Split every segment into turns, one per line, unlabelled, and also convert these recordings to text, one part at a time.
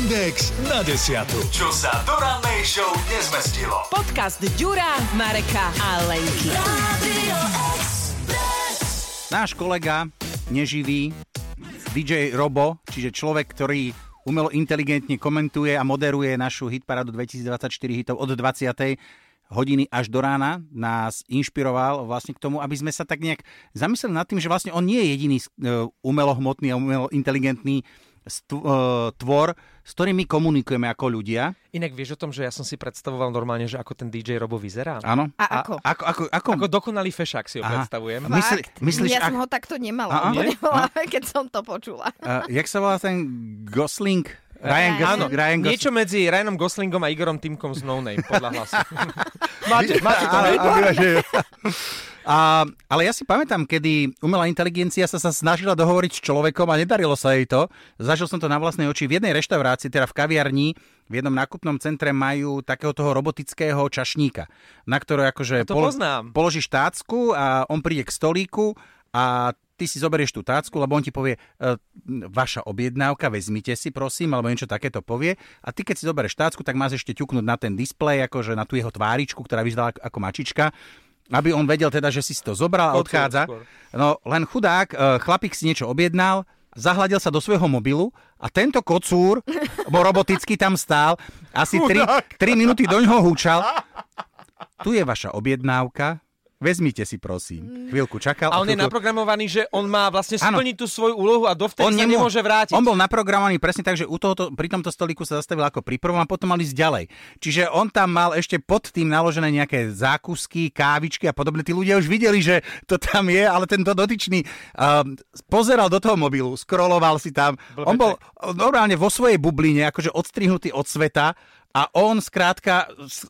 Index na desiatu. Čo sa do rannej show nezmestilo.
Podcast Ďura, Mareka a Lenky.
Náš kolega, neživý, DJ Robo, čiže človek, ktorý umelo inteligentne komentuje a moderuje našu hitparadu 2024 hitov od 20 hodiny až do rána nás inšpiroval vlastne k tomu, aby sme sa tak nejak zamysleli nad tým, že vlastne on nie je jediný e, umelohmotný a umelo inteligentný uh, tvor, s ktorým my komunikujeme ako ľudia.
Inak vieš o tom, že ja som si predstavoval normálne, že ako ten DJ Robo vyzerá?
Áno.
A ako?
Ako, ako, ako...
Ako dokonalý fešák si ho
Aha.
predstavujem.
Fakt?
myslíš,
ja
ak,
som ho takto nemala, bola, keď som to počula.
uh, jak sa volá ten Gosling? Ryan,
Ryan.
Gosling,
Áno,
Ryan Gosling.
niečo medzi Ryanom Goslingom a Igorom Timkom z No Name, podľa hlasu. máte, máte to,
A-
hej?
A- ale ja si pamätám, kedy umelá inteligencia sa, sa snažila dohovoriť s človekom a nedarilo sa jej to. Zažil som to na vlastnej oči. V jednej reštaurácii, teda v kaviarni, v jednom nákupnom centre majú takého toho robotického čašníka, na ktoré akože
poznám.
položíš tácku a on príde k stolíku a ty si zoberieš tú tácku, lebo on ti povie, e, vaša objednávka, vezmite si prosím, alebo niečo takéto povie. A ty keď si zoberieš tácku, tak máš ešte ťuknúť na ten displej, akože na tú jeho tváričku, ktorá vyzerala ako mačička, aby on vedel teda, že si si to zobral a odchádza. No len chudák, e, chlapík si niečo objednal, zahľadil sa do svojho mobilu a tento kocúr, bo roboticky tam stál, asi 3, 3 minúty do ňoho húčal. Tu je vaša objednávka, vezmite si prosím. Chvíľku čakal.
A on je
chvíľku...
naprogramovaný, že on má vlastne splniť tú svoju úlohu a dovtedy
on
sa
nemo-
nemôže vrátiť.
On bol naprogramovaný presne tak, že u tohoto, pri tomto stolíku sa zastavil ako pri prvom a potom mal ísť ďalej. Čiže on tam mal ešte pod tým naložené nejaké zákusky, kávičky a podobne. Tí ľudia už videli, že to tam je, ale tento dotyčný um, pozeral do toho mobilu, scrolloval si tam. On bol normálne vo svojej bubline, akože odstrihnutý od sveta a on skrátka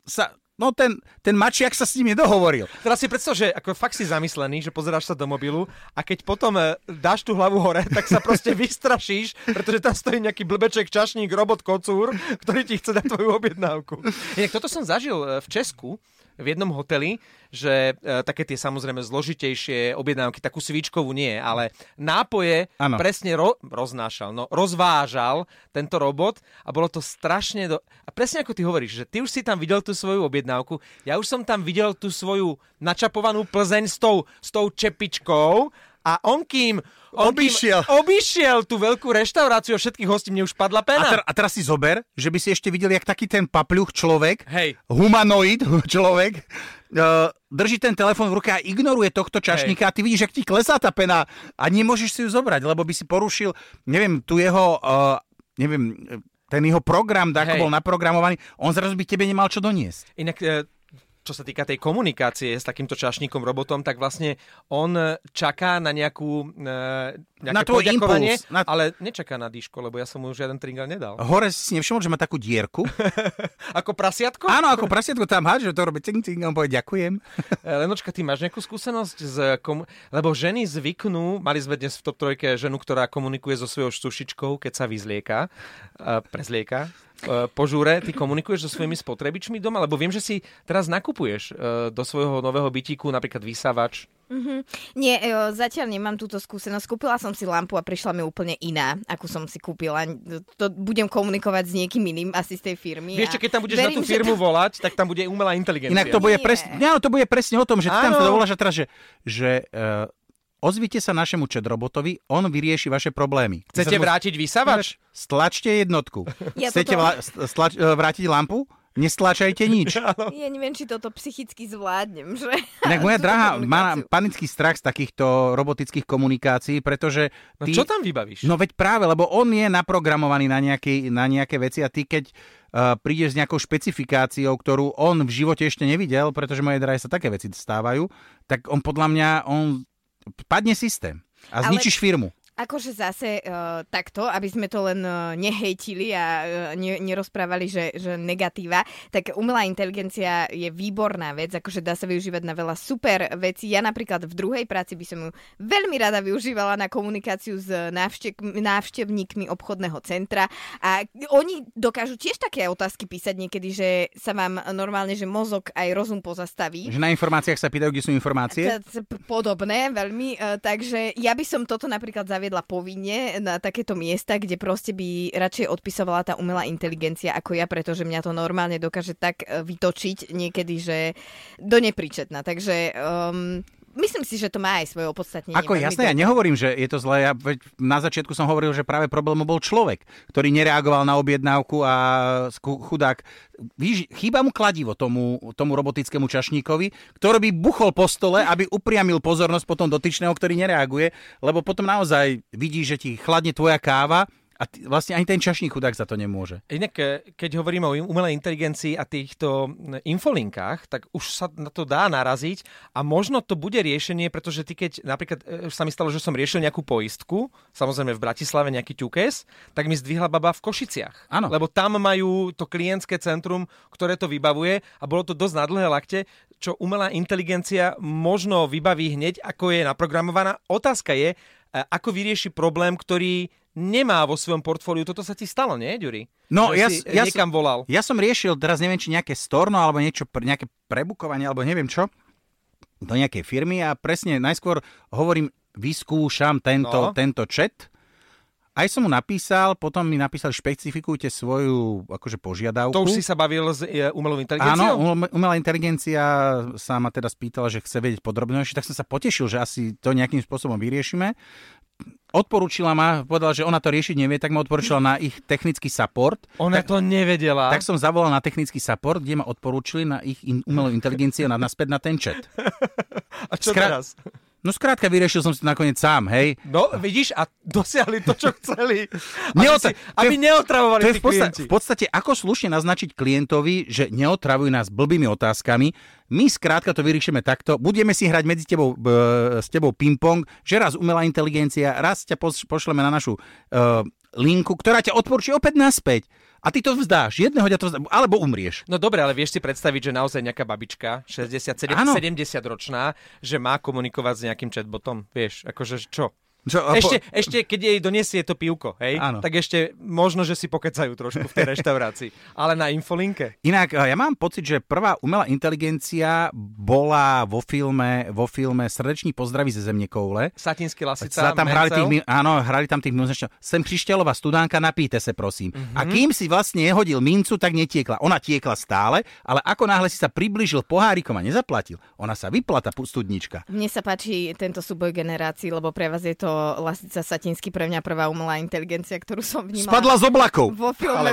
sa... No ten, ten mačiak sa s ním nedohovoril.
Teraz si predstav, že ako fakt si zamyslený, že pozeráš sa do mobilu a keď potom e, dáš tú hlavu hore, tak sa proste vystrašíš, pretože tam stojí nejaký blbeček, čašník, robot, kocúr, ktorý ti chce dať tvoju objednávku. Inak toto som zažil e, v Česku, v jednom hoteli, že e, také tie samozrejme zložitejšie objednávky, takú svíčkovú nie, ale nápoje
Áno.
presne ro- roznášal, no, rozvážal tento robot a bolo to strašne... Do... A presne ako ty hovoríš, že ty už si tam videl tú svoju objednávku, ja už som tam videl tú svoju načapovanú Plzeň s tou, s tou čepičkou a on kým... On
Obišiel.
Kým obišiel tú veľkú reštauráciu a všetkých hostí, mne už padla
A,
pena.
ter- a teraz si zober, že by si ešte videl, jak taký ten papľuch človek,
Hej.
humanoid človek, uh, drží ten telefón v ruke a ignoruje tohto čašníka a ty vidíš, jak ti klesá tá pena a nemôžeš si ju zobrať, lebo by si porušil, neviem, tu jeho, uh, neviem, ten jeho program, ako
Hej.
bol naprogramovaný, on zrazu by tebe nemal čo doniesť.
Inak, e, čo sa týka tej komunikácie s takýmto čašníkom robotom, tak vlastne on čaká na nejakú e,
Na tvoj impuls, na-
ale nečaká na dýško, lebo ja som mu žiaden tringal nedal.
Hore si nevšimol, že má takú dierku.
Ako prasiatko?
Áno, ako prasiatko tam hádže, že to robí cing, cing, on povie ďakujem.
E, Lenočka, ty máš nejakú skúsenosť s komu... Lebo ženy zvyknú, mali sme dnes v top trojke ženu, ktorá komunikuje so svojou sušičkou, keď sa vyzlieka, e, prezlieka po žúre. Ty komunikuješ so svojimi spotrebičmi doma? Lebo viem, že si teraz nakupuješ do svojho nového bytíku napríklad vysávač.
Nie, e, zatiaľ nemám túto skúsenosť. Kúpila som si lampu a prišla mi úplne iná, akú som si kúpila. To budem komunikovať s niekým iným, asi z tej firmy.
Vieš čo,
a
keď tam budeš na
verím,
tú
že
firmu
to-
volať, tak tam bude umelá inteligencia.
Inak to bude
nie,
áno, to bude presne o tom, že ty tam sa dovoláš a teraz, že, že uh, ozvite sa našemu chat robotovi, on vyrieši vaše problémy.
Chcete
Sa-
vrátiť vysávač?
Stlačte jednotku.
Ja
Chcete
toto-
vla- stlač, e, vrátiť lampu? Nestlačajte nič.
Ja neviem, či toto psychicky zvládnem, že?
Inak moja drahá má panický strach z takýchto robotických komunikácií, pretože
No
ty...
čo tam vybavíš?
No veď práve, lebo on je naprogramovaný na, nejaký, na nejaké veci a ty keď uh, prídeš s nejakou špecifikáciou, ktorú on v živote ešte nevidel, pretože moje drahé sa také veci stávajú, tak on podľa mňa, on padne systém a
Ale-
zničíš firmu.
Akože zase uh, takto, aby sme to len uh, nehejtili a uh, ne, nerozprávali, že, že negatíva, tak umelá inteligencia je výborná vec, akože dá sa využívať na veľa super vecí. Ja napríklad v druhej práci by som ju veľmi rada využívala na komunikáciu s návštev, návštevníkmi obchodného centra a oni dokážu tiež také otázky písať niekedy, že sa vám normálne, že mozog aj rozum pozastaví.
Že na informáciách sa pýtajú, kde sú informácie.
Podobné veľmi, takže ja by som toto napríklad zaviedla zaviedla povinne na takéto miesta, kde proste by radšej odpisovala tá umelá inteligencia ako ja, pretože mňa to normálne dokáže tak e, vytočiť niekedy, že do nepríčetna. Takže um, myslím si, že to má aj svoje opodstatnenie.
Ako jasné, ja nehovorím, že je to zlé. Ja, na začiatku som hovoril, že práve problémom bol človek, ktorý nereagoval na objednávku a chudák. Víš, chýba mu kladivo tomu, tomu robotickému čašníkovi, ktorý by buchol po stole, aby upriamil pozornosť potom dotyčného, ktorý nereaguje, lebo potom naozaj vidí, že ti chladne tvoja káva a ty, vlastne ani ten čašník chudák za to nemôže.
Inak, e, keď hovoríme o umelej inteligencii a týchto infolinkách, tak už sa na to dá naraziť a možno to bude riešenie, pretože ty keď napríklad e, sa mi stalo, že som riešil nejakú poistku, samozrejme v Bratislave nejaký ťukes, tak mi zdvihla baba v Košiciach.
Áno.
Lebo tam majú to klientské centrum, ktoré to vybavuje a bolo to dosť na dlhé lakte, čo umelá inteligencia možno vybaví hneď, ako je naprogramovaná. Otázka je, e, ako vyrieši problém, ktorý nemá vo svojom portfóliu. Toto sa ti stalo, nie, Ďuri?
No,
Že
ja,
si
ja,
niekam volal.
Ja som riešil, teraz neviem, či nejaké storno alebo niečo, nejaké prebukovanie alebo neviem čo, do nejakej firmy a presne najskôr hovorím, vyskúšam tento,
No.
tento chat. Aj som mu napísal, potom mi napísali, špecifikujte svoju akože požiadavku.
To už si sa bavil s e, umelou
Áno,
inteligenciou?
um- umelá inteligencia sa ma teda spýtala, že chce vedieť podrobnejšie, tak som sa potešil, že asi to nejakým spôsobom vyriešime. Odporúčila ma, povedala, že ona to riešiť nevie, tak ma odporúčila na ich technický support.
Ona
tak,
to nevedela.
tak som zavolal na technický support, kde ma odporúčili na ich in, umelú inteligenciu na naspäť na ten chat.
a čo
skra-
teraz?
No skrátka, vyriešil som si to nakoniec sám, hej.
No, vidíš, a dosiahli to, čo chceli. Aby,
Neotra-
si, aby neotravovali
To je v v podstate ako slušne naznačiť klientovi, že neotravujú nás blbými otázkami. My skrátka to vyriešime takto. Budeme si hrať medzi tebou, b, s tebou ping-pong, že raz umelá inteligencia, raz ťa pošleme na našu uh, linku, ktorá ťa odporúči opäť naspäť. A ty to vzdáš. Jedného ťa to vzdáš, alebo umrieš.
No dobre, ale vieš si predstaviť, že naozaj nejaká babička, 60, 70,
Áno.
70 ročná, že má komunikovať s nejakým chatbotom, vieš, akože čo?
Čo, po-
Ešte, ešte, keď jej donesie to pivko, hej,
Áno.
tak ešte možno, že si pokecajú trošku v tej reštaurácii. Ale na infolinke?
Inak ja mám pocit, že prvá umelá inteligencia bola vo filme, vo filme Srdeční pozdraví ze země koule.
Satinský lasica,
Sa tam hrali tých, áno, hrali tam tých minút. Sem Krišťalová studánka, napíte sa prosím.
Mhm.
A kým si vlastne nehodil mincu, tak netiekla. Ona tiekla stále, ale ako náhle si sa priblížil pohárikom a nezaplatil, ona sa vypla tá pu- studnička.
Mne sa páči tento súboj generácií, lebo pre vás je to Lasica Satinsky, pre mňa prvá umelá inteligencia, ktorú som vnímala.
Spadla z oblakov.
Vo filme
Ale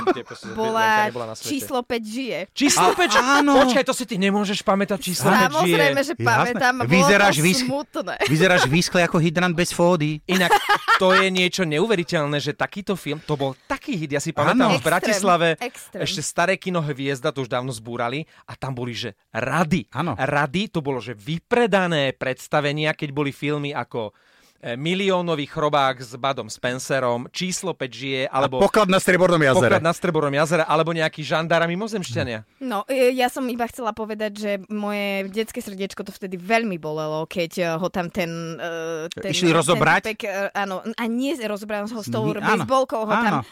bola
svete.
číslo 5 žije.
Číslo 5,
áno.
Počkaj, to si ty nemôžeš pamätať číslo 5 žije.
Samozrejme, že
Jasné.
pamätám.
Vyzeráš
to
vys-
smutné.
Vyzeráš výschle ako hydrant bez fódy.
Inak to je niečo neuveriteľné, že takýto film, to bol taký hit, ja si pamätám
Áno.
v Bratislave,
Extrém,
ešte staré kino Hviezda, to už dávno zbúrali a tam boli, že rady.
Áno.
Rady, to bolo, že vypredané predstavenia, keď boli filmy ako Miliónový chrobák s Badom Spencerom, Číslo 5 žije, alebo
Poklad na Strebornom jazere.
Poklad na Streborom jazere, alebo nejaký žandár a mimozemšťania.
No, e, ja som iba chcela povedať, že moje detské srdiečko to vtedy veľmi bolelo, keď e, ho tam ten... e, ten
Išli rozobrať?
Ten typek, e, áno, a nie rozobrať ho s tou
Nie, áno,
bejsbolkou ho tam...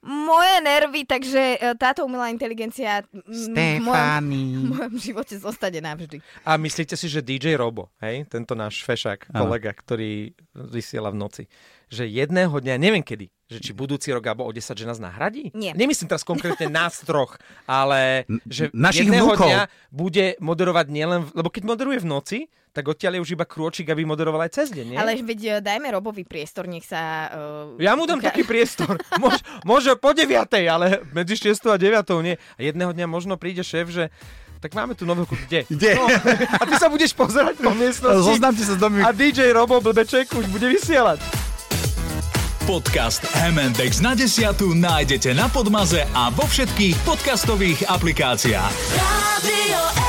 Moje nervy, takže e, táto umelá inteligencia v mojom, v mojom živote zostane navždy.
A myslíte si, že DJ Robo, hej, tento náš fešák, kolega, ktorý vysiela v noci, že jedného dňa, neviem kedy, že či budúci rok alebo o 10, že nás nahradí?
Nie.
Nemyslím teraz konkrétne nás troch, ale že
našich
jedného
vnúkov.
dňa bude moderovať nielen, lebo keď moderuje v noci, tak odtiaľ je už iba krôčik, aby moderoval aj cez deň, nie?
Ale veď e, dajme Robovi priestor, nech sa... Uh,
Ja mu dám taký priestor. Môž, môže po 9, ale medzi 6 a 9 nie. A jedného dňa možno príde šéf, že tak máme tu novú... Kde?
Kde?
No, a ty sa budeš pozerať po miestnosti.
Zoznamte sa s domy.
A DJ Robo Blbeček už bude vysielať.
Podcast M&X na desiatu nájdete na Podmaze a vo všetkých podcastových aplikáciách.
Radio